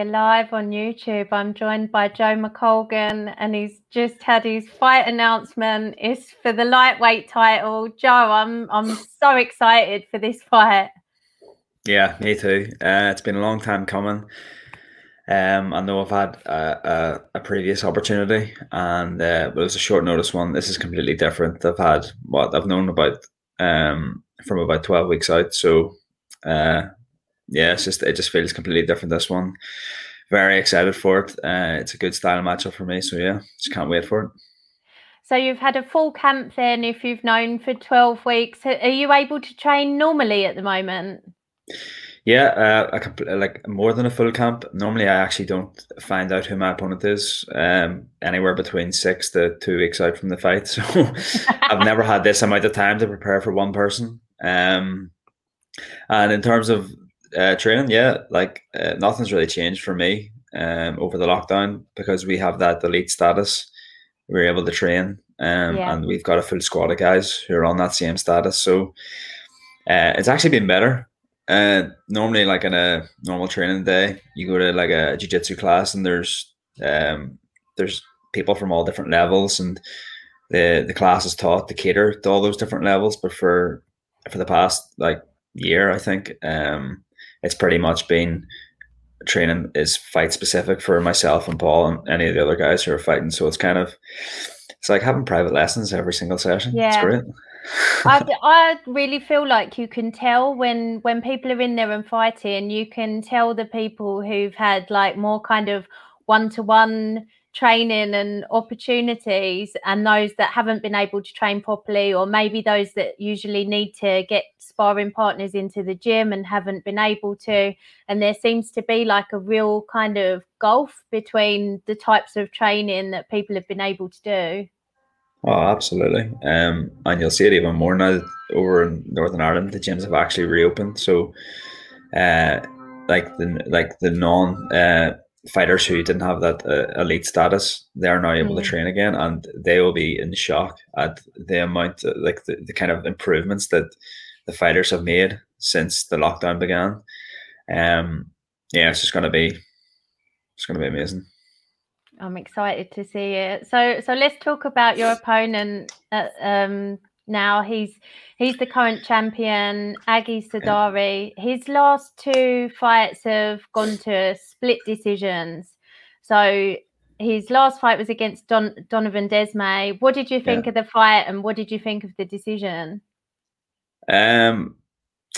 We're live on YouTube. I'm joined by Joe McColgan, and he's just had his fight announcement. It's for the lightweight title. Joe, I'm I'm so excited for this fight. Yeah, me too. Uh, it's been a long time coming. Um, I know I've had a, a, a previous opportunity, and uh, but it was a short notice one. This is completely different. I've had what I've known about um, from about twelve weeks out. So uh, yeah, it's just it just feels completely different. This one, very excited for it. Uh, it's a good style matchup for me. So yeah, just can't wait for it. So you've had a full camp then. If you've known for twelve weeks, are you able to train normally at the moment? Yeah, uh, I like more than a full camp. Normally, I actually don't find out who my opponent is um, anywhere between six to two weeks out from the fight. So I've never had this amount of time to prepare for one person. Um, and in terms of uh, training, yeah, like uh, nothing's really changed for me um, over the lockdown because we have that elite status. We're able to train, um, yeah. and we've got a full squad of guys who are on that same status. So uh, it's actually been better. Uh, normally, like in a normal training day, you go to like a jiu-jitsu class, and there's um, there's people from all different levels, and the the class is taught to cater to all those different levels. But for for the past like year, I think um, it's pretty much been training is fight specific for myself and Paul and any of the other guys who are fighting. So it's kind of it's like having private lessons every single session. Yeah. It's great. I, I really feel like you can tell when when people are in there and fighting, you can tell the people who've had like more kind of one to one training and opportunities and those that haven't been able to train properly or maybe those that usually need to get sparring partners into the gym and haven't been able to. And there seems to be like a real kind of gulf between the types of training that people have been able to do. Oh absolutely. Um and you'll see it even more now over in northern ireland the gyms have actually reopened. So uh like the like the non uh fighters who didn't have that uh, elite status they are now able mm. to train again and they will be in shock at the amount of, like the, the kind of improvements that the fighters have made since the lockdown began. Um yeah it's just gonna be it's gonna be amazing. I'm excited to see it. So so let's talk about your opponent uh, um now. He's he's the current champion, Agi Sadari. His last two fights have gone to split decisions. So his last fight was against Don, Donovan Desmae. What did you think yeah. of the fight, and what did you think of the decision? Um,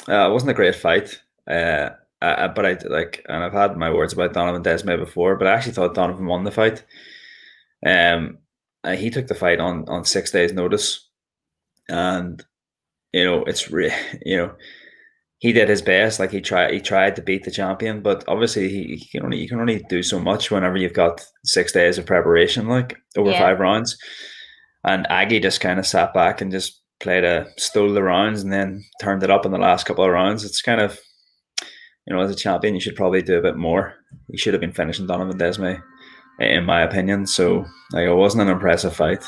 uh, it wasn't a great fight. Uh, uh, but I like, and I've had my words about Donovan Desmae before, but I actually thought Donovan won the fight. Um, he took the fight on on six days' notice and you know it's re- you know he did his best like he tried he tried to beat the champion but obviously he, he can only you can only do so much whenever you've got six days of preparation like over yeah. five rounds. And Aggie just kind of sat back and just played a stole the rounds and then turned it up in the last couple of rounds. It's kind of you know as a champion you should probably do a bit more. You should have been finishing Donovan Desmae in my opinion. So like it wasn't an impressive fight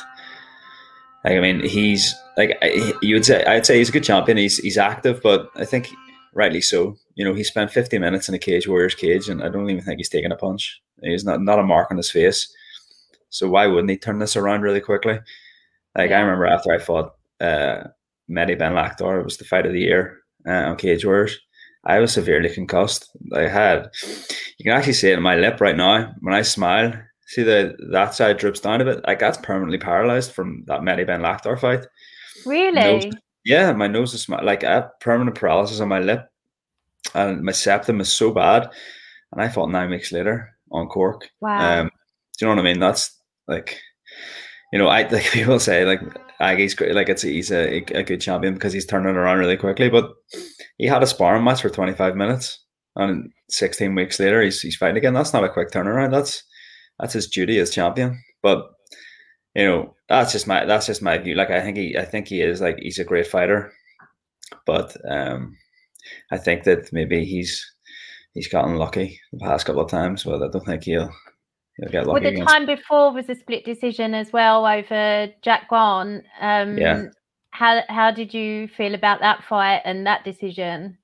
like I mean he's like you would say, I'd say he's a good champion. He's he's active, but I think rightly so. You know, he spent 50 minutes in a cage warrior's cage, and I don't even think he's taken a punch. He's not not a mark on his face. So why wouldn't he turn this around really quickly? Like I remember after I fought uh, Mehdi Ben Lakhdar, it was the fight of the year uh, on Cage Warriors. I was severely concussed. I had, you can actually see it in my lip right now. When I smile, see the that side drips down a bit. Like that's permanently paralyzed from that Mehdi Ben Lakhdar fight. Really? Nose, yeah, my nose is like I have permanent paralysis on my lip, and my septum is so bad. And I fought nine weeks later on Cork. Wow. Um, do you know what I mean? That's like, you know, I like people say like Agi's great, like it's he's a, a good champion because he's turning around really quickly. But he had a sparring match for twenty five minutes, and sixteen weeks later he's he's fighting again. That's not a quick turnaround. That's that's his duty as champion. But you know, that's just my that's just my view. Like I think he I think he is like he's a great fighter, but um, I think that maybe he's he's gotten lucky the past couple of times, but I don't think he'll he'll get lucky. Well, the time before was a split decision as well over Jack Grant. Um, yeah. How how did you feel about that fight and that decision?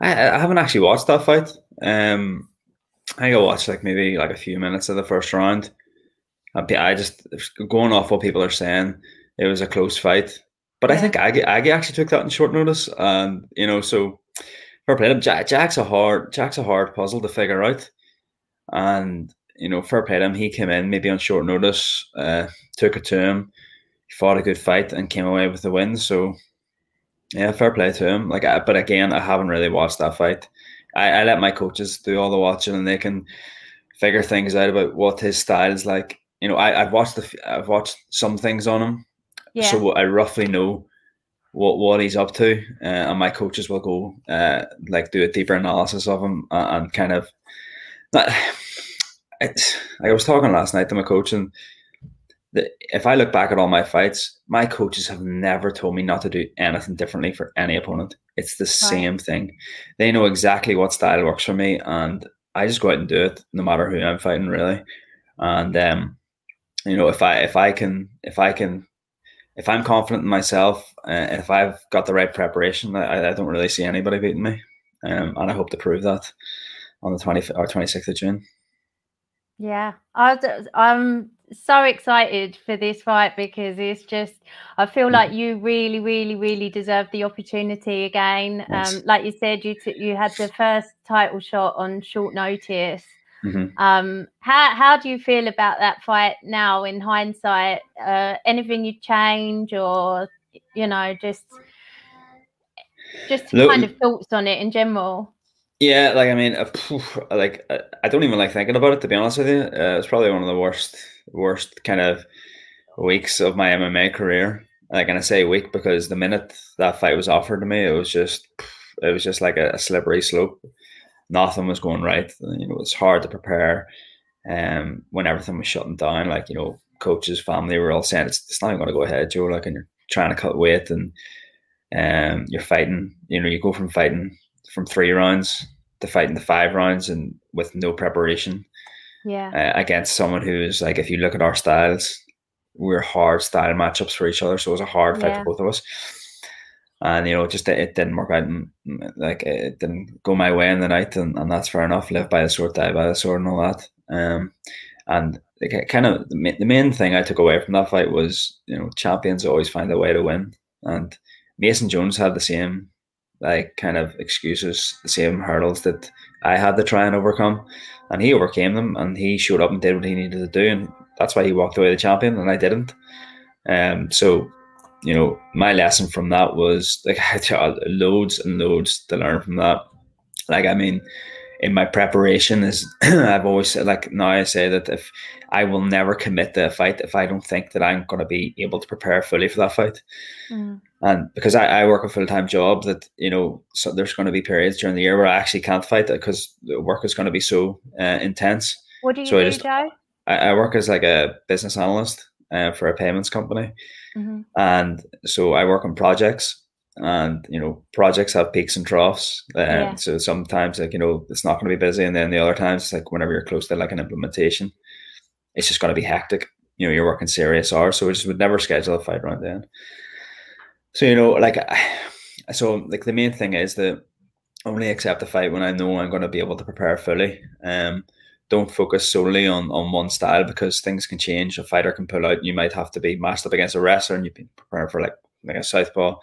I, I haven't actually watched that fight. Um, I think I watched like maybe like a few minutes of the first round. I just going off what people are saying, it was a close fight. But yeah. I think Aggie, Aggie actually took that in short notice, and you know, so fair play to him. Jack, Jack's a hard Jack's a hard puzzle to figure out, and you know, fair play to him. He came in maybe on short notice, uh, took it to him, fought a good fight, and came away with the win. So, yeah, fair play to him. Like, but again, I haven't really watched that fight. I, I let my coaches do all the watching, and they can figure things out about what his style is like. You know, I, I've watched the I've watched some things on him, yeah. so I roughly know what what he's up to, uh, and my coaches will go uh, like do a deeper analysis of him and, and kind of. Not, it's, I was talking last night to my coach, and the, if I look back at all my fights, my coaches have never told me not to do anything differently for any opponent. It's the same thing. They know exactly what style works for me, and I just go out and do it, no matter who I'm fighting, really. And um, you know, if I if I can if I can if I'm confident in myself, uh, if I've got the right preparation, I, I don't really see anybody beating me, um, and I hope to prove that on the 20th or 26th of June. Yeah, I, I'm so excited for this fight because it's just I feel like you really, really, really deserve the opportunity again. Um, like you said, you t- you had the first title shot on short notice. Mm-hmm. Um, how how do you feel about that fight now in hindsight? Uh, anything you change or you know just just Look, kind of thoughts on it in general? Yeah, like I mean, uh, like uh, I don't even like thinking about it to be honest with you. Uh, it's probably one of the worst, worst kind of weeks of my MMA career. Like, and I say week because the minute that fight was offered to me, it was just, it was just like a, a slippery slope. Nothing was going right. You know, it's hard to prepare. Um, when everything was shutting down, like you know, coaches, family were all saying it's, it's not even going to go ahead, Joe. Like, and you're trying to cut weight and um, you're fighting. You know, you go from fighting from three rounds to fighting the five rounds and with no preparation. Yeah. Uh, against someone who's like, if you look at our styles, we're hard style matchups for each other. So it was a hard fight yeah. for both of us. And you know, just it, it didn't work out. And, like it didn't go my way in the night, and, and that's fair enough. Live by the sword, die by the sword, and all that. Um, and like, kind of the, the main thing I took away from that fight was, you know, champions always find a way to win. And Mason Jones had the same like kind of excuses, the same hurdles that I had to try and overcome. And he overcame them and he showed up and did what he needed to do. And that's why he walked away the champion and I didn't. Um, so, you know, my lesson from that was like I had loads and loads to learn from that. Like, I mean, in my preparation is I've always said like now I say that if I will never commit to a fight if I don't think that I'm going to be able to prepare fully for that fight. Mm. And because I, I work a full time job, that you know, so there's going to be periods during the year where I actually can't fight that because the work is going to be so uh, intense. What do you so do, I just, I, I, work as like a business analyst uh, for a payments company, mm-hmm. and so I work on projects and you know projects have peaks and troughs uh, yeah. so sometimes like you know it's not going to be busy and then the other times it's like whenever you're close to like an implementation it's just going to be hectic you know you're working serious hours so we just would never schedule a fight around then so you know like I so like the main thing is that only accept the fight when i know i'm going to be able to prepare fully um don't focus solely on on one style because things can change a fighter can pull out and you might have to be matched up against a wrestler and you've been preparing for like like a southpaw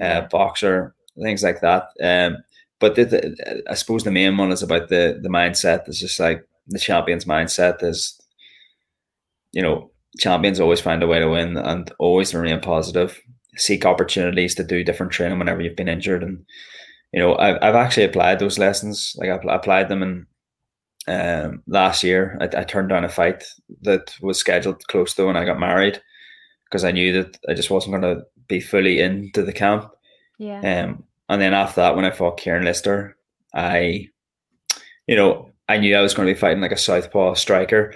uh, boxer, things like that. Um, but the, the, I suppose the main one is about the the mindset. It's just like the champions mindset is, you know, champions always find a way to win and always remain positive. Seek opportunities to do different training whenever you've been injured, and you know, I've I've actually applied those lessons. Like I applied them in um, last year. I, I turned down a fight that was scheduled close to when I got married because I knew that I just wasn't going to be fully into the camp. Yeah. Um, and then after that, when I fought Kieran Lister, I, you know, I knew I was going to be fighting like a southpaw striker.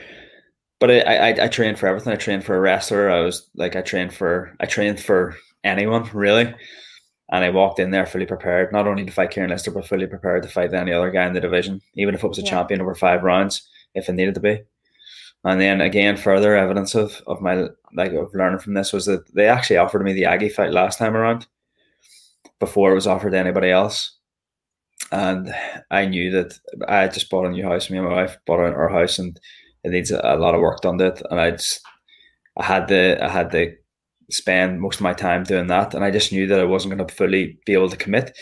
But I, I, I trained for everything. I trained for a wrestler. I was like, I trained for, I trained for anyone really. And I walked in there fully prepared, not only to fight Kieran Lister, but fully prepared to fight any other guy in the division, even if it was a yeah. champion over five rounds, if it needed to be. And then again, further evidence of, of my like of learning from this was that they actually offered me the Aggie fight last time around before it was offered to anybody else. and I knew that I just bought a new house. Me and my wife bought our house, and it needs a, lot of work done to it. And I just, I had the I had to spend most of my time doing that, and I just knew that I wasn't going to fully be able to commit.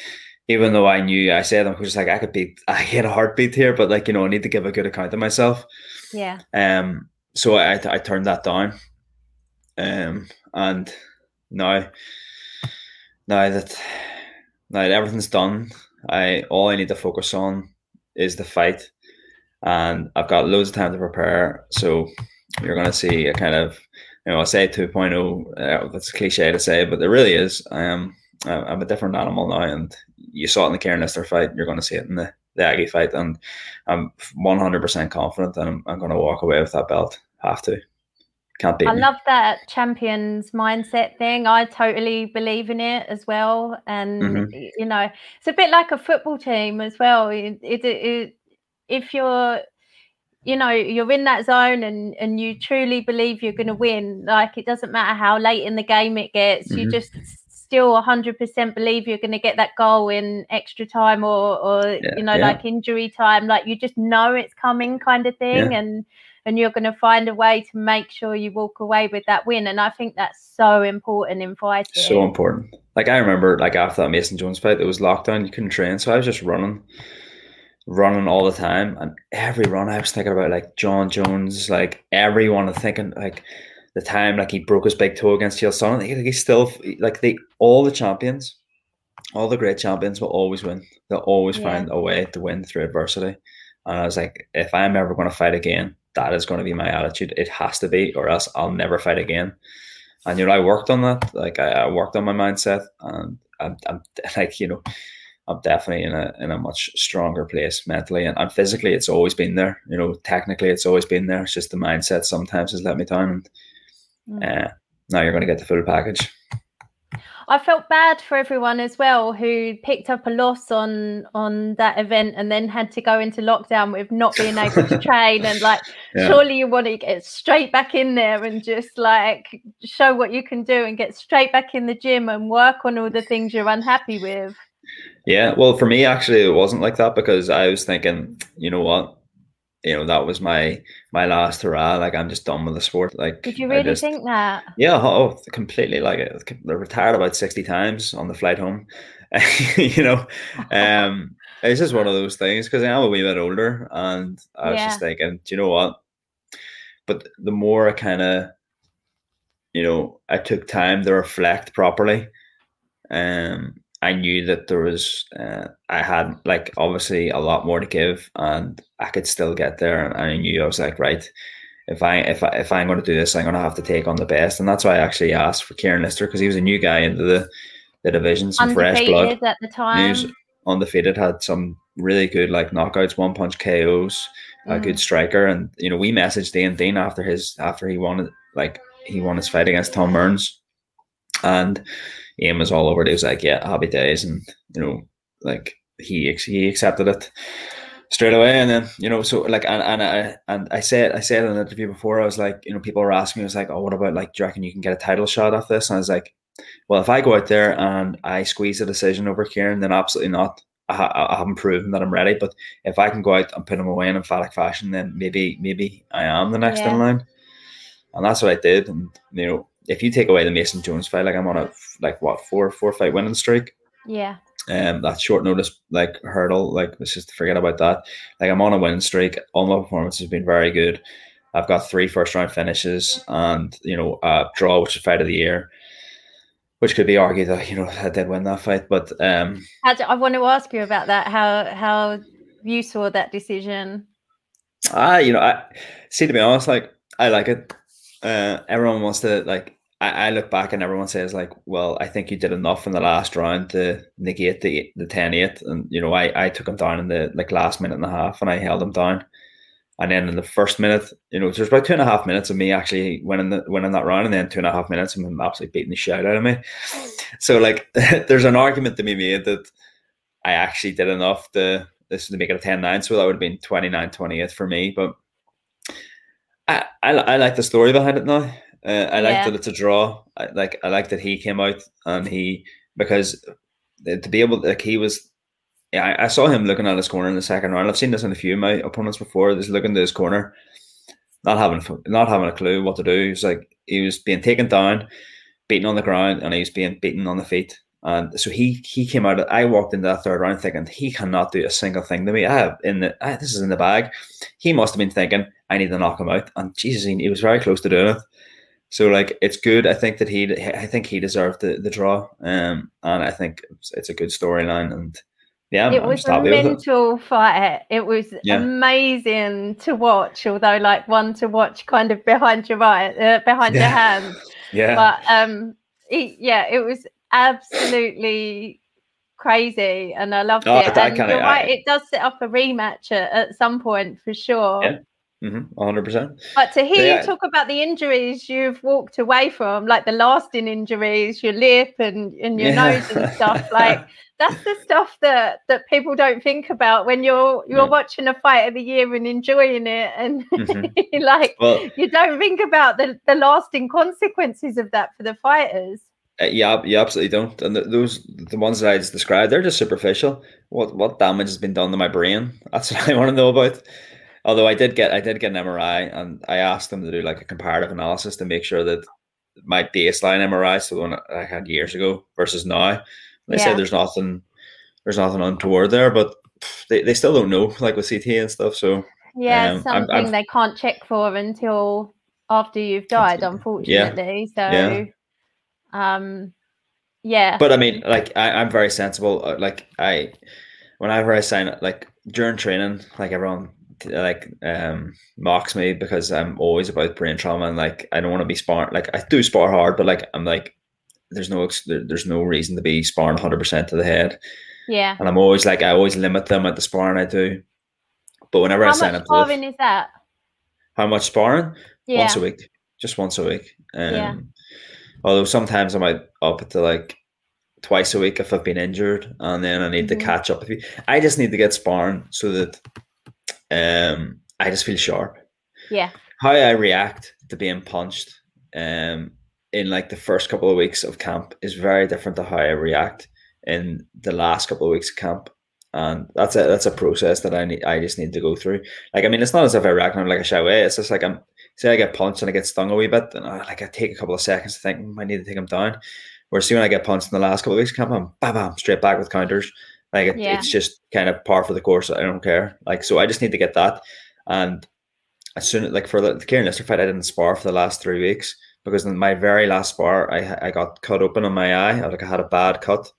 Even though I knew, I said I was just like I could be, I get a heartbeat here, but like you know, I need to give a good account of myself. Yeah. Um. So I, I turned that down. Um. And now, now that now that everything's done, I all I need to focus on is the fight, and I've got loads of time to prepare. So you're going to see a kind of, you know, I say 2.0. Uh, that's a cliche to say, but there really is. I am. I'm a different animal now, and you saw it in the Kieran Lister fight. You're going to see it in the the Aggie fight, and I'm 100% confident that I'm, I'm going to walk away with that belt. Have to. Can't beat I me. love that champions mindset thing. I totally believe in it as well. And mm-hmm. you know, it's a bit like a football team as well. It, it, it, if you're you know you're in that zone and and you truly believe you're going to win like it doesn't matter how late in the game it gets mm-hmm. you just still 100% believe you're going to get that goal in extra time or or yeah, you know yeah. like injury time like you just know it's coming kind of thing yeah. and and you're going to find a way to make sure you walk away with that win. And I think that's so important in fighting. So important. Like I remember, like after that Mason Jones fight, it was lockdown. You couldn't train, so I was just running, running all the time. And every run, I was thinking about like Jon Jones, like everyone. thinking like the time, like he broke his big toe against Chael Sonnen. Like, he's still like they all the champions, all the great champions will always win. They'll always yeah. find a way to win through adversity. And I was like, if I'm ever going to fight again, that is going to be my attitude. It has to be, or else I'll never fight again. And you know, I worked on that. Like I, I worked on my mindset, and I'm, I'm like you know, I'm definitely in a in a much stronger place mentally and, and physically. It's always been there. You know, technically, it's always been there. It's just the mindset sometimes has let me down, and mm. uh, now you're going to get the full package. I felt bad for everyone as well who picked up a loss on on that event and then had to go into lockdown with not being able to train and like yeah. surely you want to get straight back in there and just like show what you can do and get straight back in the gym and work on all the things you're unhappy with. Yeah, well, for me, actually, it wasn't like that because I was thinking, you know what, you know that was my my last hurrah. Like I'm just done with the sport. Like did you really just, think that? Yeah, oh, oh completely. Like I retired about sixty times on the flight home. you know, um, it's just one of those things because I'm a wee bit older, and I was yeah. just thinking, do you know what? But the more I kind of, you know, I took time to reflect properly, um, I knew that there was, uh, I had like obviously a lot more to give, and I could still get there. And I knew I was like, right, if I if I if I'm going to do this, I'm going to have to take on the best. And that's why I actually asked for Kieran Lister because he was a new guy into the the division, some fresh blood. At the time, he was undefeated, had some really good like knockouts, one punch KOs, mm. a good striker. And you know, we messaged Dean Dean after his after he won like he won his fight against Tom Burns, and Ian was all over it. He was like, "Yeah, happy days," and you know, like he he accepted it straight away. And then you know, so like, and, and I and I said I said in an interview before, I was like, you know, people were asking me, I was like, "Oh, what about like, do you reckon you can get a title shot off this?" And I was like, "Well, if I go out there and I squeeze a decision over Kieran, then absolutely not." I, I haven't proven that I'm ready, but if I can go out and put him away in emphatic fashion, then maybe maybe I am the next yeah. in line, and that's what I did. And you know, if you take away the Mason Jones fight, like I'm on a like what four four fight winning streak. Yeah. Um, that short notice like hurdle, like let's just forget about that. Like I'm on a winning streak. All my performances have been very good. I've got three first round finishes and you know a draw, which is fight of the year, which could be argued that you know I did win that fight. But um, I want to ask you about that. How how you saw that decision? Ah, you know, I see. To be honest, like I like it. Uh, everyone wants to like I, I, look back and everyone says like, well, I think you did enough in the last round to negate the the 10-8. and you know I I took him down in the like last minute and a half and I held him down, and then in the first minute, you know, there's about two and a half minutes of me actually winning the winning that round, and then two and a half minutes of him absolutely beating the shit out of me. So like, there's an argument to be made that I actually did enough to this to make it a 10-9, so that would have been 29-28 for me, but. I, I, I like the story behind it now. Uh, I like yeah. that it's a draw. I like I like that he came out and he because to be able like he was yeah, I, I, saw him looking at his corner in the second round. I've seen this in a few of my opponents before. He's looking to his corner, not having not having a clue what to do. He's like he was being taken down, beaten on the ground, and he was being beaten on the feet. And so he he came out. I walked into that third round thinking he cannot do a single thing to me. I have in the I, this is in the bag. He must have been thinking I need to knock him out. And Jesus, he, he was very close to doing it. So like it's good. I think that he I think he deserved the, the draw. Um, and I think it's, it's a good storyline. And yeah, it I'm was a mental it. fight. It was yeah. amazing to watch. Although like one to watch kind of behind your right, uh, behind yeah. your hands. yeah. But um, yeah, it was absolutely crazy and I loved oh, it. And you're right, I, it does set up a rematch at, at some point for sure. Yeah. Mm-hmm, 100%. But to hear yeah. you talk about the injuries you've walked away from, like the lasting injuries, your lip and, and your yeah. nose and stuff, like that's the stuff that that people don't think about when you're you're yeah. watching a fight of the year and enjoying it and mm-hmm. like well, you don't think about the, the lasting consequences of that for the fighters. Uh, yeah, you absolutely don't. And the, those the ones that I just described, they're just superficial. What what damage has been done to my brain? That's what I want to know about. Although I did get I did get an MRI, and I asked them to do like a comparative analysis to make sure that my baseline MRI, so the one I had years ago versus now, they yeah. said there's nothing there's nothing untoward there, but they, they still don't know, like with CTE and stuff. So yeah, um, something I'm, I'm, they can't check for until after you've died, unfortunately. Yeah, so. Yeah um yeah but i mean like I, i'm very sensible uh, like i whenever i sign like during training like everyone like um mocks me because i'm always about brain trauma and like i don't want to be sparring like i do spar hard but like i'm like there's no there's no reason to be sparring 100% to the head yeah and i'm always like i always limit them at the sparring i do but whenever how i sign up sparring is that how much sparring yeah. once a week just once a week um yeah. Although sometimes I might up it to like twice a week if I've been injured, and then I need mm-hmm. to catch up with you. I just need to get sparring so that um I just feel sharp. Yeah. How I react to being punched um in like the first couple of weeks of camp is very different to how I react in the last couple of weeks of camp. And that's a that's a process that I need I just need to go through. Like I mean it's not as if I react like a shy away. It's just like I'm say I get punched and I get stung a wee bit, and I, like I take a couple of seconds to think mm, I need to take him down. Whereas soon I get punched in the last couple of weeks, come on, bam, bam, straight back with counters. Like it, yeah. it's just kind of par for the course. I don't care. Like so, I just need to get that. And as soon like for the, the Kieran Lister fight, I didn't spar for the last three weeks because in my very last spar, I I got cut open on my eye. I like I had a bad cut,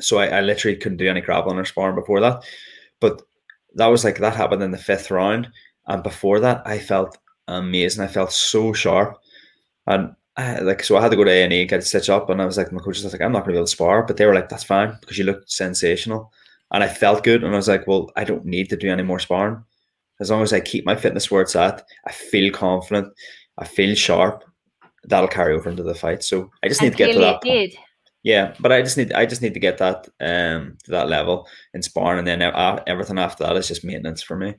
so I, I literally couldn't do any grappling or sparring before that. But that was like that happened in the fifth round, and before that, I felt amazing. I felt so sharp, and I, like so I had to go to A and E get stitched up, and I was like, my coach was like, I'm not going to be able to spar, but they were like, that's fine because you look sensational, and I felt good, and I was like, well, I don't need to do any more sparring as long as I keep my fitness where it's at. I feel confident, I feel sharp. That'll carry over into the fight. So I just need to get to that. Yeah, but I just need I just need to get that um to that level in sparring, and then everything after that is just maintenance for me.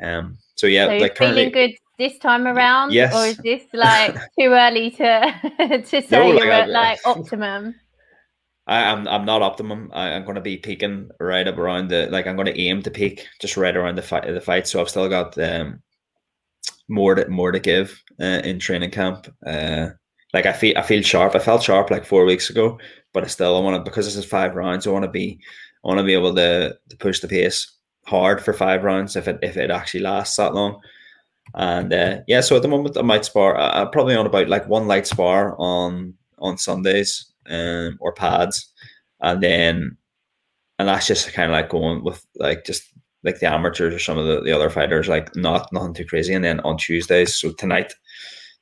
Um. So yeah, so like feeling good this time around? Yes. Or is this like too early to to say no, like, you're at like optimum? I, am I'm, I'm not optimum. I, am going to be peaking right up around the like I'm going to aim to peak just right around the fight the fight. So I've still got um more to more to give uh, in training camp. Uh, like I feel I feel sharp. I felt sharp like four weeks ago, but I still I want to because this is five rounds. I want to be I want to be able to to push the pace hard for five rounds if it if it actually lasts that long. And uh, yeah, so at the moment I might spar. I, am probably on about like one light spar on on Sundays um, or pads, and then and that's just kind of like going with like just like the amateurs or some of the, the other fighters, like not nothing too crazy. And then on Tuesdays, so tonight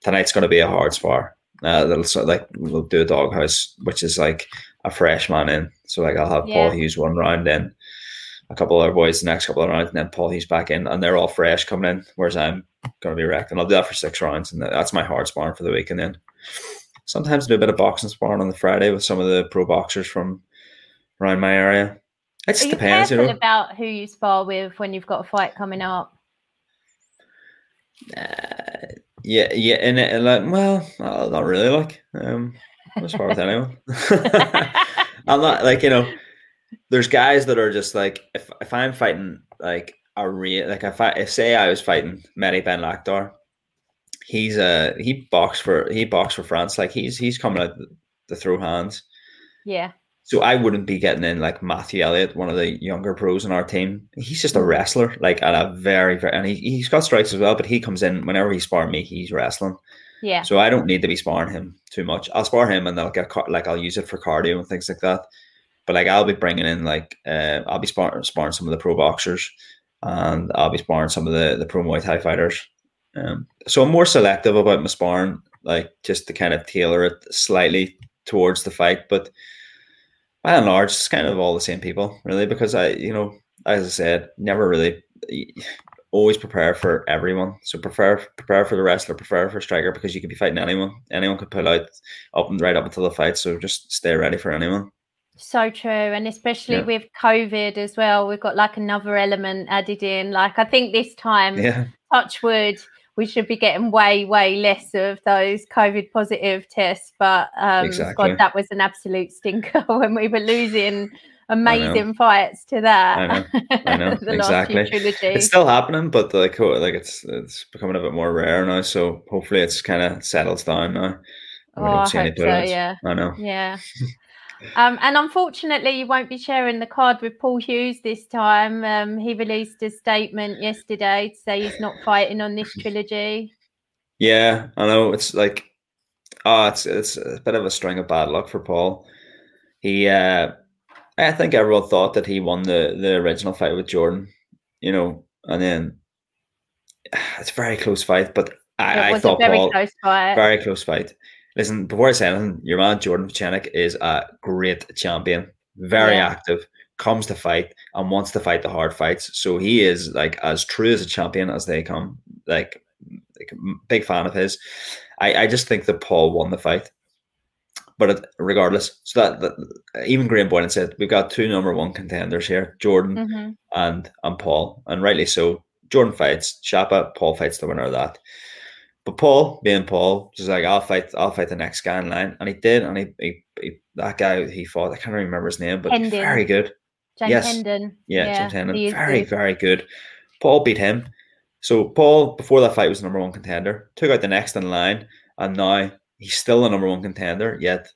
tonight's going to be a hard spar. Uh, that'll sort of like we'll do a doghouse, which is like a fresh man in. So like I'll have yeah. Paul Hughes one round in, a couple of our boys the next couple of rounds, and then Paul Hughes back in, and they're all fresh coming in. Whereas I'm going to be wrecked, and I'll do that for six rounds, and that's my hard sparring for the week. And then sometimes do a bit of boxing sparring on the Friday with some of the pro boxers from around my area. It just Are you depends, you know. About who you spar with when you've got a fight coming up. Uh, yeah, yeah, and, and like, well, not really. Like, um, I spar with anyone. I'm not like you know there's guys that are just like if if I'm fighting like a real like if I if say I was fighting Mehdi Ben Lakhdar, he's uh he boxed for he boxed for France. Like he's he's coming out to throw hands. Yeah. So I wouldn't be getting in like Matthew Elliott, one of the younger pros in our team. He's just a wrestler, like at a very, very, and he, he's got strikes as well. But he comes in whenever he's sparring me, he's wrestling. Yeah. So I don't need to be sparring him too much. I'll spar him and I'll get like I'll use it for cardio and things like that. But like I'll be bringing in like uh, I'll be sparring, sparring some of the pro boxers, and I'll be sparring some of the the pro Muay Thai fighters. Um, so I'm more selective about my sparring, like just to kind of tailor it slightly towards the fight. But by and large, it's kind of all the same people, really, because I, you know, as I said, never really always prepare for everyone. So prepare prepare for the wrestler, prepare for striker because you could be fighting anyone. Anyone could pull out up and right up until the fight. So just stay ready for anyone. So true. And especially Yeah. with COVID as well, we've got like another element added in. Like I think this time, Yeah, touch wood, we should be getting way, way less of those COVID positive tests. But um Exactly. God, that was an absolute stinker when we were losing amazing fights to that. I know. I know. Exactly. it's still happening, but like oh, like it's it's becoming a bit more rare now. So hopefully it's kind of settles down now. Oh, I hope so, yeah. I know. Yeah. Um, and unfortunately, you won't be sharing the card with Paul Hughes this time. Um, he released a statement yesterday to say he's not fighting on this trilogy. Yeah, I know. It's like, oh, it's it's a bit of a string of bad luck for Paul. He, uh, I think everyone thought that he won the the original fight with Jordan, you know, and then it's a very close fight. But I, I was a thought very Paul close fight. very close fight. Listen, before I say anything, your man Jordan Vucenic is a great champion, very Yeah. active, comes to fight and wants to fight the hard fights. So he is like as true as a champion as they come. Like, like big fan of his. I, I just think that Paul won the fight. But it, regardless, so that, that even Graham Boylan said we've got two number one contenders here, Jordan hmm and and Paul, and rightly so. Jordan fights Shapa, Paul fights the winner of that. But Paul, being Paul, just like I'll fight, I'll fight the next guy in line, and he did, and he, he, he that guy he fought, I can't remember his name, but Hendon. very good. James Yes. Hendon. Yeah, James Hendon, very good. very good. Paul beat him. So Paul, before that fight, was the number one contender. Took out the next in line, and now he's still the number one contender. Yet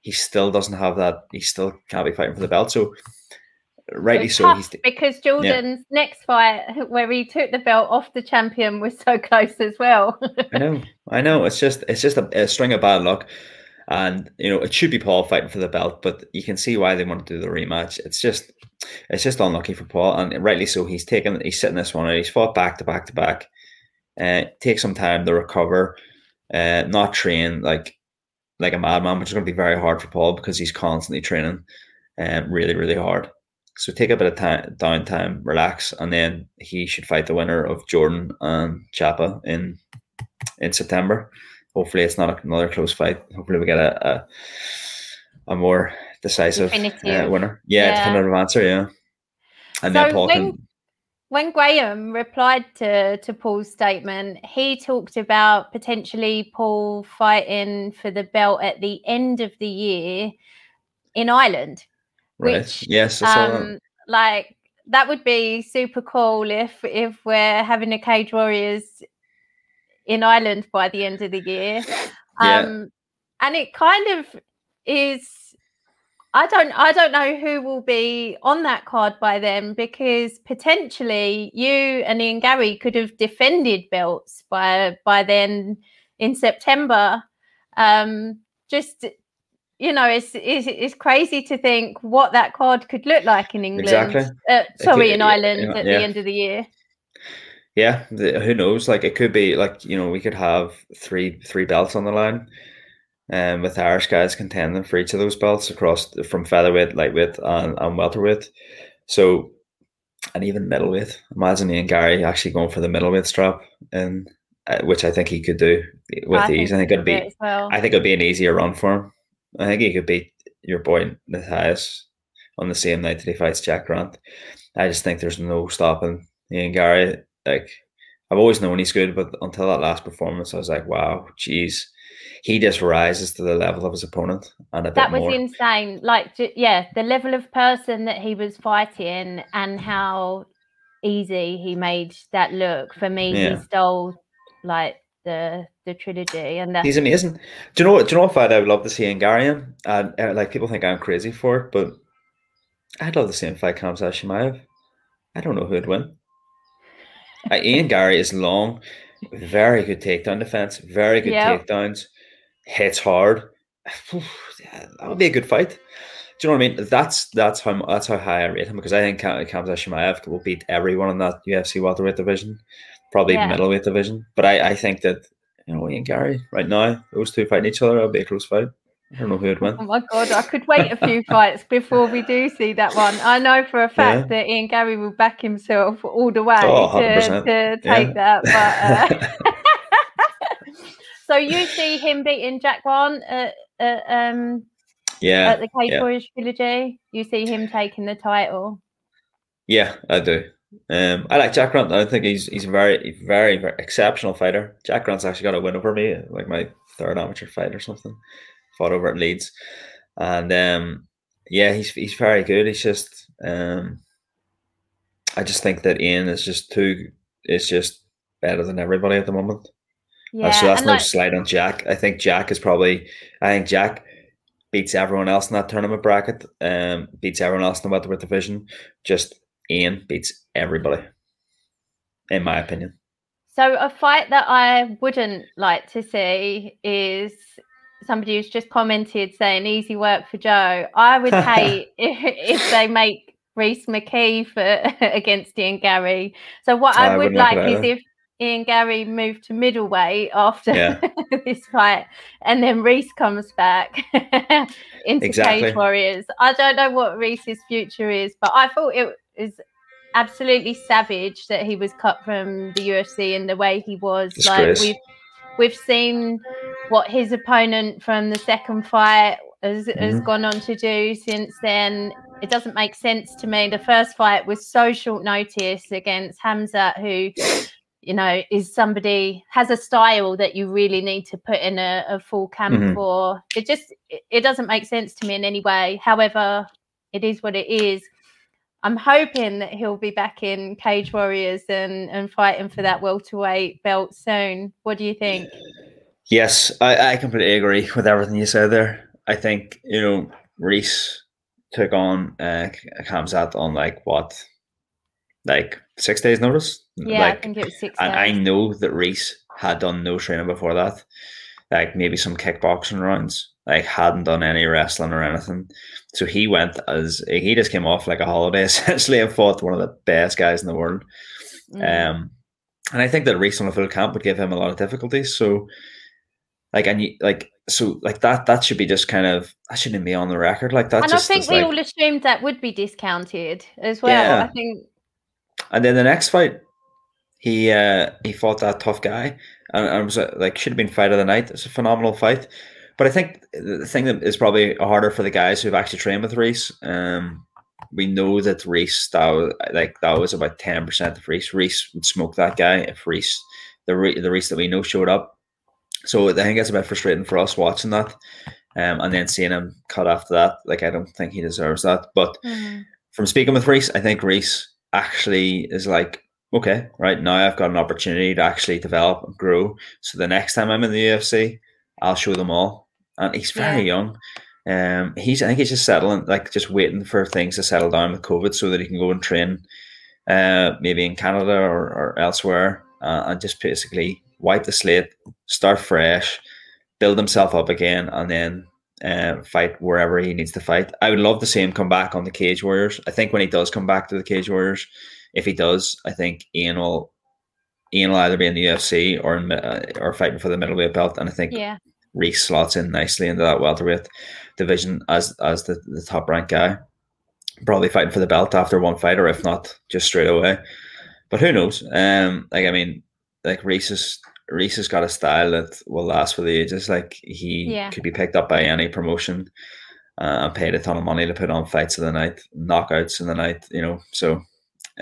he still doesn't have that. He still can't be fighting for the belt. So rightly so, because Jordan's next fight, where he took the belt off the champion, was so close as well. I know, I know. It's just it's just a, a string of bad luck, and you know it should be Paul fighting for the belt, but you can see why they want to do the rematch. It's just it's just unlucky for Paul, and rightly so. He's taken he's sitting this one out. He's fought back to back to back. Uh, take some time to recover, uh, not train like like a madman, which is going to be very hard for Paul because he's constantly training, um, really really hard. So take a bit of time, downtime, relax, and then he should fight the winner of Jordan and Chapa in in September. Hopefully, it's not another close fight. Hopefully, we get a a, a more decisive uh, winner. Yeah, Yeah. definitive answer. Yeah, and So then Paul when- can. when Graham replied to, to Paul's statement, he talked about potentially Paul fighting for the belt at the end of the year in Ireland. Right. which, yes. Saw that. Um, like that would be super cool if if we're having a Cage Warriors in Ireland by the end of the year. Yeah. Um, and it kind of is. I don't. I don't know who will be on that card by then because potentially you and Ian Garry could have defended belts by by then in September. Um, just you know, it's, it's it's crazy to think what that card could look like in England. Exactly. Uh, sorry, could- in Ireland yeah, at yeah. the end of the year. Yeah, the, who knows? Like it could be like you know we could have three three belts on the line, um, with Irish guys contending for each of those belts across the- from featherweight, lightweight, and, and welterweight. So, and even middleweight. Imagine Ian Garry actually going for the middleweight strap, and uh, which I think he could do with ease. I think it'd be well. I think it'd be an easier run for him. I think he could beat your boy Matthias on the same night that he fights Jack Grant. I just think there's no stopping Ian Garry. Like I've always known he's good, but until that last performance, I was like, wow, geez. he just rises to the level of his opponent and a that was more. insane. Like, yeah, the level of person that he was fighting and how easy he made that look. For me, Yeah. he stole like the the trilogy and the, He's amazing. Do you know? Do you know what fight I would love to see Ian Garry? And uh, like people think I'm crazy for it, but I'd love to see him fight Khamzat Chimaev. I don't know who'd win. Uh, Ian Garry is long, very good takedown defense, very good Yep. takedowns, hits hard. That would be a good fight. Do you know what I mean? That's that's how that's how high I rate him because I think Kam- Khamzat Chimaev will beat everyone in that UFC welterweight division, probably Yeah. middleweight division. But I, I think that you know Ian Garry right now, those two fighting each other, it'll be a close fight. I don't know who would win. Oh my god, I could wait a few fights before we do see that one. I know for a fact that Ian Garry will back himself all the way Oh, to, to take Yeah. that. But uh... so you see him beating Jack Grant at, at, um, yeah, at the Cage yeah. Warriors trilogy. You see him taking the title. Yeah, I do. Um, I like Jack Grant. I think he's he's a very very very exceptional fighter. Jack Grant's actually got a win over me, like my third amateur fight or something. Fought over at Leeds, and um, yeah, he's he's very good. He's just um, I just think that Ian is just too is just better than everybody at the moment. Yeah, Uh, so that's no like, slight on Jack. I think Jack is probably. I think Jack beats everyone else in that tournament bracket. Um, beats everyone else in the welterweight division. Just Ian beats everybody, in my opinion. So a fight that I wouldn't like to see is somebody who's just commented saying easy work for Joe. I would hate if, if they make Rhys McKee for against Ian Garry. So what I I would like is if Ian Garry moved to middleweight after Yeah. this fight and then Rhys comes back into Exactly. Cage Warriors. I don't know what Rhys's future is, but I thought it was absolutely savage that he was cut from the UFC and the way he was. Disgrace. Like we've we've seen what his opponent from the second fight has, has Mhm. gone on to do since then. It doesn't make sense to me. The first fight was so short notice against Khamzat, who you know is somebody has a style that you really need to put in a, a full camp Mhm. for. It just it doesn't make sense to me in any way. However, it is what it is. I'm hoping that he'll be back in Cage Warriors and, and fighting for that welterweight belt soon. What do you think? Yes, I, I completely agree with everything you said there. I think you know Rhys took on uh, Khamzat on like what, like six days' notice. Yeah, like, I think it was six. And I days. know that Rhys had done no training before that, like maybe some kickboxing rounds, like hadn't done any wrestling or anything. So he went as he just came off like a holiday essentially and fought one of the best guys in the world. Mm. Um, and I think that Rhys on a full camp would give him a lot of difficulties. So, like, and you like, so like that, that should be just kind of that shouldn't be on the record. Like that and I think we like, all assumed that would be discounted as well. Yeah. I think And then the next fight, he uh he fought that tough guy, and, and it was uh, like should have been fight of the night. It's a phenomenal fight, but I think the thing that is probably harder for the guys who've actually trained with Rhys. Um, we know that Rhys that was, like that was about ten percent of Rhys. Rhys would smoke that guy if Rhys the Re- the Rhys that we know showed up. So I think it's a bit frustrating for us watching that, um, and then seeing him cut after that. Like I don't think he deserves that, but mm, from speaking with Rhys, I think Rhys actually is like, okay, right now I've got an opportunity to actually develop and grow. So the next time I'm in the UFC, I'll show them all. And he's very young. Um, he's I think he's just settling, like just waiting for things to settle down with COVID, so that he can go and train, uh, maybe in Canada or, or elsewhere, uh, and just basically wipe the slate, start fresh, build himself up again, and then uh, fight wherever he needs to fight. I would love to see him come back on the Cage Warriors. I think when he does come back to the Cage Warriors, if he does, I think Ian will Ian will either be in the UFC or in, uh, or fighting for the middleweight belt, and I think yeah, Rhys slots in nicely into that welterweight division as as the, the top ranked guy. Probably fighting for the belt after one fight, or if not, just straight away. But who knows? Um, like I mean, like Rhys is Rhys has got a style that will last for the ages. Like he Yeah. could be picked up by any promotion uh, and paid a ton of money to put on fights of the night, knockouts in the night. You know, so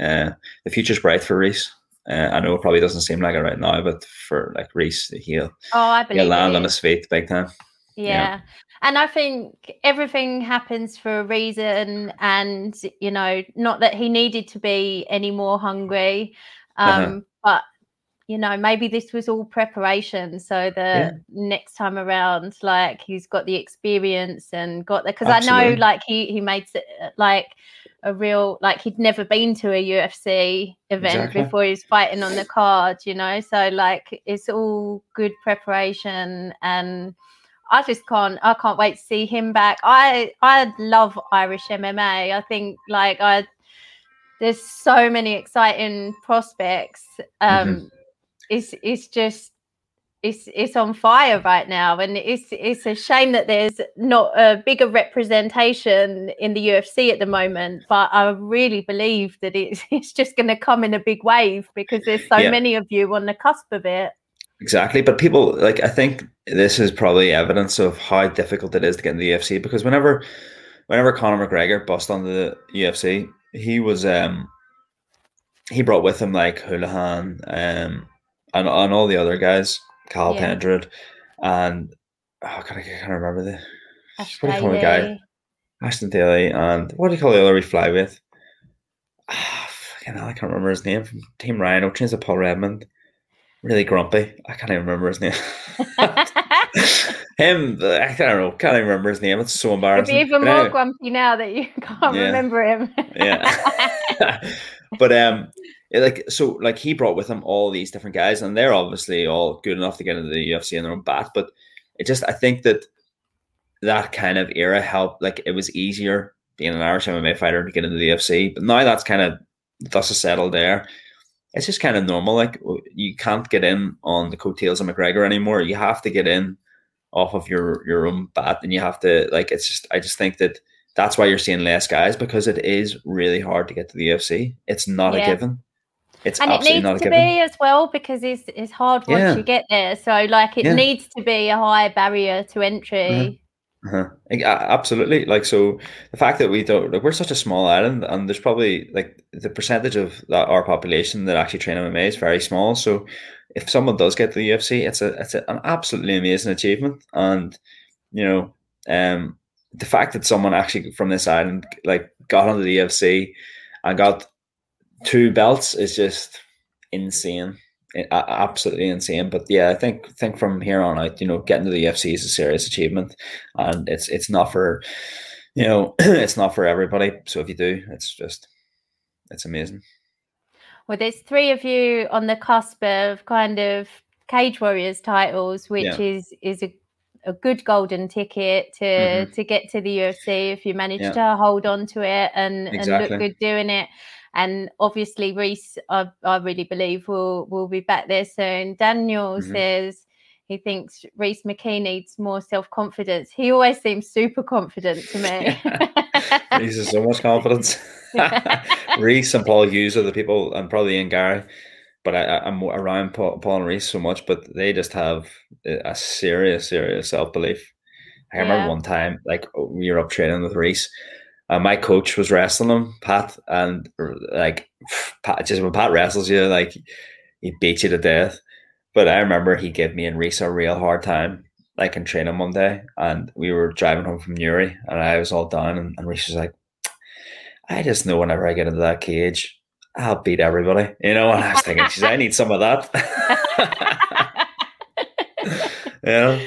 uh, the future's bright for Rhys. Uh, I know it probably doesn't seem like it right now, but for like Rhys, he'll oh, I believe he'll land it. on his feet big time. Yeah. Yeah. And I think everything happens for a reason. And, you know, not that he needed to be any more hungry, um, Uh-huh. but, you know, maybe this was all preparation. So the Yeah. next time around, like he's got the experience and got the, because I know like he, he made s- like a real, like he'd never been to a UFC event Exactly. before he was fighting on the card, you know? So like it's all good preparation and, I just can't. I can't wait to see him back. I I love Irish MMA. I think like I there's so many exciting prospects. Um, It's it's just it's it's on fire right now, and it's it's a shame that there's not a bigger representation in the UFC at the moment. But I really believe that it's it's just going to come in a big wave because there's so Yeah. many of you on the cusp of it. Exactly, but people like I think this is probably evidence of how difficult it is to get in the UFC because whenever, whenever Conor McGregor bust on the UFC, he was um, he brought with him like Holohan um, and and all the other guys, Cal Yeah. Pendred, and oh, God, I can't remember the what do you call the guy? Aisling Daly, and what do you call the other we fly with? Ah, fucking hell, I can't remember his name from Team Ryano. Trains with Paul Redmond. Really grumpy. I can't even remember his name. Him, I don't know. Can't even remember his name. It's so embarrassing. be even But more anyway, grumpy now that you can't Yeah. remember him. yeah. but um, like so, like he brought with him all these different guys, and they're obviously all good enough to get into the UFC in their own bat. But it just, I think that that kind of era helped. Like it was easier being an Irish MMA fighter to get into the UFC, but now that's kind of dust has settled there. It's just kind of normal. Like you can't get in on the coattails of McGregor anymore. You have to get in off of your your own bat, and you have to like. It's just I just think that that's why you're seeing less guys because it is really hard to get to the UFC. It's not Yeah. a given. It's and it needs not to given. be as well because it's it's hard once Yeah. you get there. So like it Yeah. needs to be a high barrier to entry. Uh-huh. A- Absolutely. Like so, the fact that we don't like we're such a small island, and there's probably like the percentage of that our population that actually train MMA is very small. So, if someone does get to the UFC, it's a it's a, an absolutely amazing achievement. And you know, um, the fact that someone actually from this island like got onto the UFC and got two belts is just insane. Absolutely insane. But yeah, I think think from here on out, you know, getting to the UFC is a serious achievement, and it's it's not for, you know, it's not for everybody. So if you do, it's just, it's amazing. Well, there's three of you on the cusp of kind of Cage Warriors titles, which Yeah. is is a, a good golden ticket to Mhm. to get to the UFC if you manage Yeah. to hold on to it and, and look good doing it. And obviously, Rhys, I, I really believe will will be back there soon. Daniel Mhm. says he thinks Rhys McKee needs more self confidence. He always seems super confident to me. Rhys has so much confidence. Rhys and Paul Hughes are the people, and probably Ian Garry, but I, I'm around Paul, Paul and Rhys so much, but they just have a serious, serious self belief. I remember Yeah. one time, like we were up training with Rhys, and my coach was wrestling him, Pat, and like Pat, just when Pat wrestles you, like he beats you to death. But I remember he gave me and Rhys a real hard time, like in training one day, and we were driving home from Newry, and I was all down, and, and Rhys was like, "I just know whenever I get into that cage, I'll beat everybody," you know. And I was thinking, "Geez, I need some of that." yeah,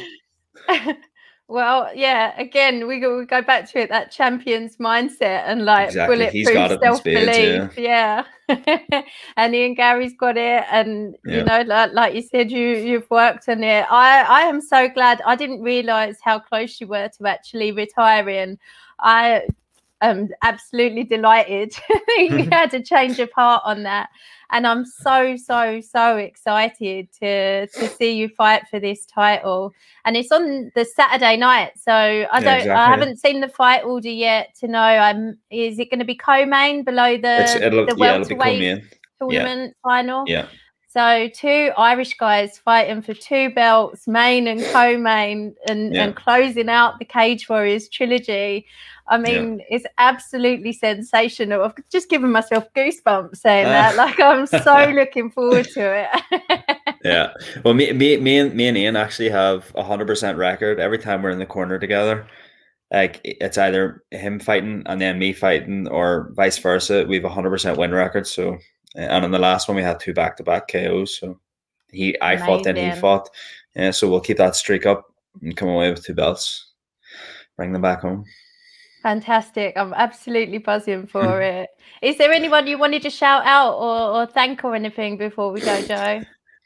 well, yeah. Again, we go, we go back to it that champion's mindset and like Exactly, bulletproof got it in self belief. Yeah, and Ian Garry's got it, and Yeah. you know, like, like you said, you you've worked on it. I I am so glad. I didn't realize how close you were to actually retiring. I am absolutely delighted. You had a change of heart on that. And i'm so so so excited to to see you fight for this title. And it's on the saturday night so i don't i exactly. haven't seen the fight order yet to know. I'm is it going to be co-main below it's, the it'll the yeah, it'll be welterweight tournament final? Yeah, So two Irish guys fighting for two belts, main and co-main, and, yeah. and closing out the Cage Warriors trilogy. I mean, yeah. it's absolutely sensational. I've just given myself goosebumps saying uh, that. Like I'm so looking forward to it. yeah. Well, me, me, me, and me and Ian actually have a hundred percent record every time we're in the corner together. Like it's either him fighting and then me fighting, or vice versa. We have a hundred percent win record. So and in the last one we had two back to back KOs. So he I Amazing. fought, then he fought. Yeah, so we'll keep that streak up and come away with two belts, bring them back home. Fantastic! I'm absolutely buzzing for it. Is there anyone you wanted to shout out or, or thank or anything before we go, Joe?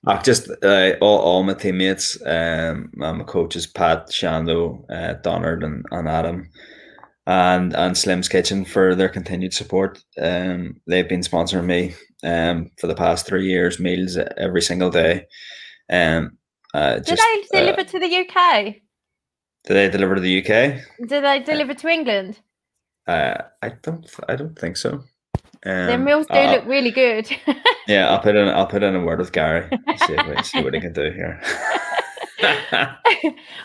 Uh, just uh, all, all my teammates, um, my coaches Pat, Shando, uh, Donard, and, and Adam and and Slim's Kitchen for their continued support. Um, they've been sponsoring me um, for the past three years, meals every single day. Um, uh, just, Did they deliver uh, to the UK? Do they deliver to the UK? Do they deliver to England? Uh, I don't. I don't think so. Um, Their meals do look really good. yeah, I'll put in. I'll put in a word with Gary. See, see what he can do here.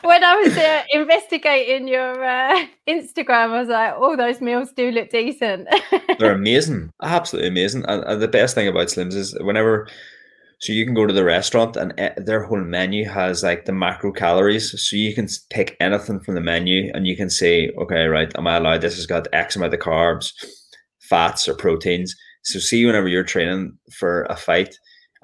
when I was uh, investigating your uh, Instagram, I was like, "Oh, those meals do look decent." They're amazing, absolutely amazing. And, and, the best thing about Slims is whenever, so you can go to the restaurant and uh, their whole menu has like the macro calories, so you can pick anything from the menu and you can say, "Okay, right, am I allowed? This has got X amount of carbs, fats, or proteins." So see, whenever you're training for a fight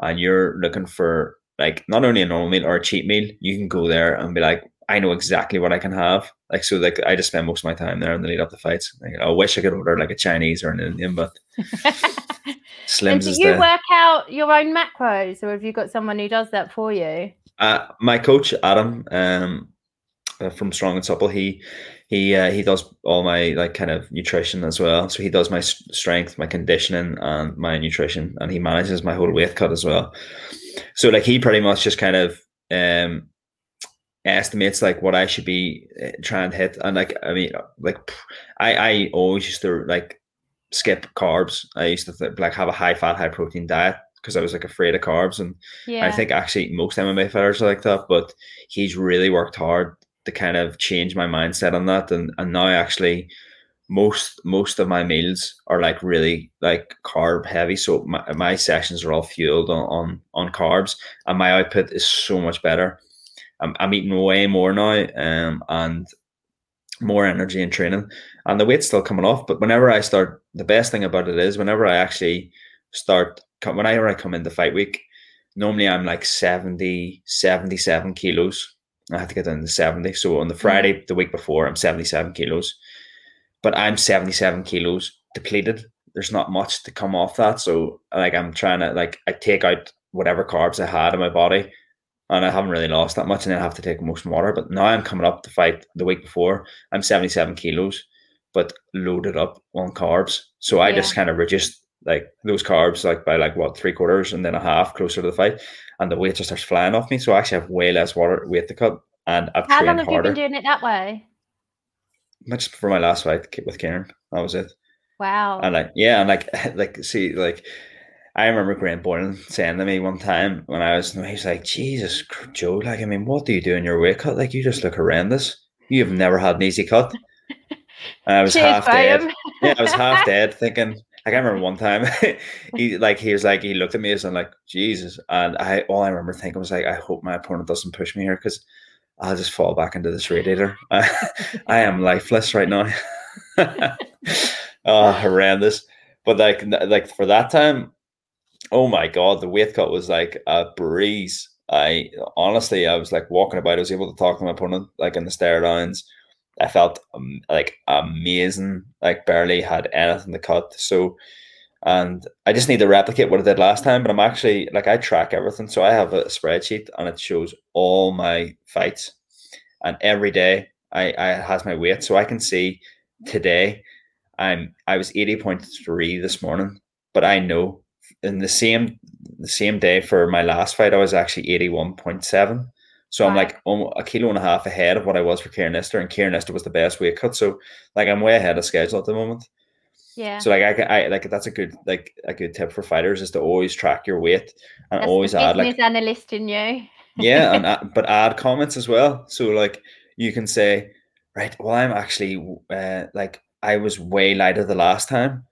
and you're looking for like not only a normal meal or a cheat meal, you can go there and be like, I know exactly what I can have. Like so, like I just spend most of my time there in the lead up the fights. Like, I wish I could order like a Chinese or an Indian, but Slims. do you the, work out your own macros, or have you got someone who does that for you? Uh, my coach Adam, um, uh, from Strong and Supple, he he uh, he does all my like kind of nutrition as well. So he does my strength, my conditioning, and my nutrition, and he manages my whole weight cut as well so like he pretty much just kind of um estimates like what I should be uh, trying to hit, and like I mean, like I I always used to like skip carbs. I used to th- like have a high fat, high protein diet because I was like afraid of carbs, and yeah. I think actually most MMA fighters are like that. But he's really worked hard to kind of change my mindset on that, and and now actually most most of my meals are like really like carb heavy so my, my sessions are all fueled on, on, on carbs and my output is so much better i'm, I'm eating way more now um, and more energy in training and the weight's still coming off but whenever i start the best thing about it is whenever i actually start whenever i come into fight week normally i'm like 70 77 kilos i have to get down to 70 so on the mm. friday the week before i'm 77 kilos but I'm 77 kilos depleted. There's not much to come off that. So like I'm trying to like I take out whatever carbs I had in my body and I haven't really lost that much and then I have to take most water. But now I'm coming up to fight the week before. I'm 77 kilos, but loaded up on carbs. So I yeah. just kind of reduced like those carbs like by like what three quarters and then a half closer to the fight. And the weight just starts flying off me. So I actually have way less water weight to cut. And I've How long have harder. you been doing it that way? much for my last fight with Kieran, That was it. Wow. And like, yeah, and like, like, see, like, I remember Grant Boylan saying to me one time when I was, he's like, Jesus, Joe, like, I mean, what do you do in your weight cut? Like, you just look horrendous. You have never had an easy cut. And I was Cheers, half dead. yeah, I was half dead thinking, I remember one time he, like, he was like, he looked at me as I'm like, Jesus. And I, all I remember thinking was like, I hope my opponent doesn't push me here because I'll just fall back into this radiator. I, I am lifeless right now. oh, horrendous. But like, like for that time, oh my god, the weight cut was like a breeze. I honestly, I was like walking about. I was able to talk to my opponent like in the stare downs. I felt um, like amazing. Like barely had anything to cut. So and I just need to replicate what I did last time. But I'm actually like I track everything, so I have a spreadsheet and it shows all my fights, and every day I I has my weight, so I can see today I'm I was eighty point three this morning, but I know in the same the same day for my last fight I was actually eighty one point seven. So wow. I'm like a kilo and a half ahead of what I was for Kieran Lister, and Kieran Lister was the best weight cut. So like I'm way ahead of schedule at the moment. Yeah. So like I, I like that's a good like a good tip for fighters is to always track your weight and That's always add like analyst in you. yeah, and uh, but add comments as well. So like you can say, right, well I'm actually uh, like I was way lighter the last time.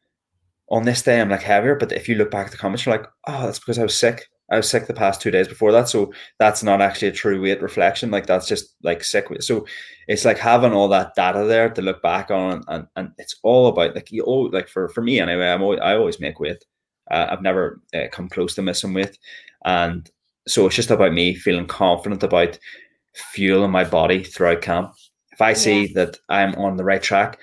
On this day I'm like heavier, but if you look back at the comments, you're like, oh, that's because I was sick. I was sick the past two days before that, so that's not actually a true weight reflection. Like that's just like sick. So it's like having all that data there to look back on, and, and it's all about like you. Oh, like for for me anyway, I'm always, I always make weight. Uh, I've never uh, come close to missing weight, and so it's just about me feeling confident about fueling my body throughout camp. If I see Yeah. that I'm on the right track,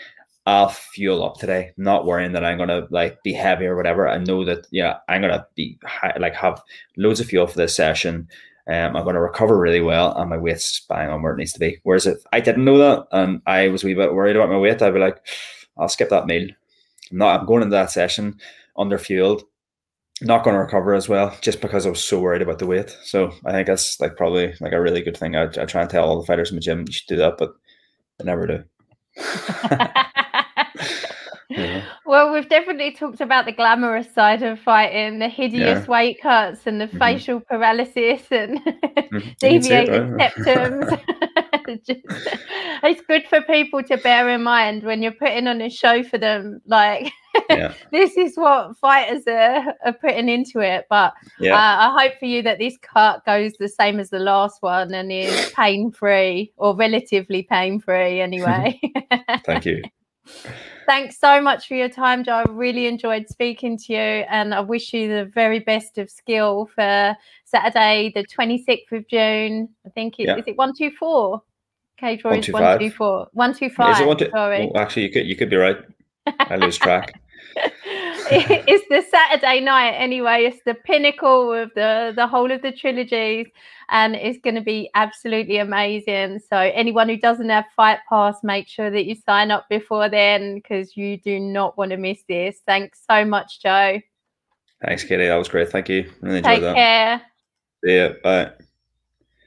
I'll fuel up today, not worrying that I'm gonna like be heavy or whatever. I know that yeah, I'm gonna be high, like have loads of fuel for this session. Um, I'm gonna recover really well, and my weight's bang on where it needs to be. Whereas if I didn't know that and I was a wee bit worried about my weight, I'd be like, I'll skip that meal. Not. I'm going into that session under fueled, not going to recover as well, just because I was so worried about the weight. So I think that's like probably like a really good thing. I, I try and tell all the fighters in the gym you should do that, but I never do. Yeah. Well, we've definitely talked about the glamorous side of fighting, the hideous Yeah. weight cuts and the Mhm. facial paralysis and Mhm. You can see it, deviated septums. Just- it's good for people to bear in mind when you're putting on a show for them. Like, yeah, this is what fighters are, are putting into it. But yeah. uh, I hope for you that this cut goes the same as the last one and is pain free or relatively pain free anyway. Thank you. Thanks so much for your time, Joe. I really enjoyed speaking to you, and I wish you the very best of skill for Saturday, the 26th of June. I think it, Yeah. is it 124? Cage Warriors 125. 124. 125. Is it one to, sorry. oh, actually, you could you could be right. I lose track. it's the Saturday night anyway. It's the pinnacle of the the whole of the trilogies, and it's going to be absolutely amazing. So anyone who doesn't have Fight Pass, make sure that you sign up before then because you do not want to miss this. Thanks so much, Joe. Thanks, Katie. That was great. Thank you. Really enjoyed Take that. care. Ya. Bye.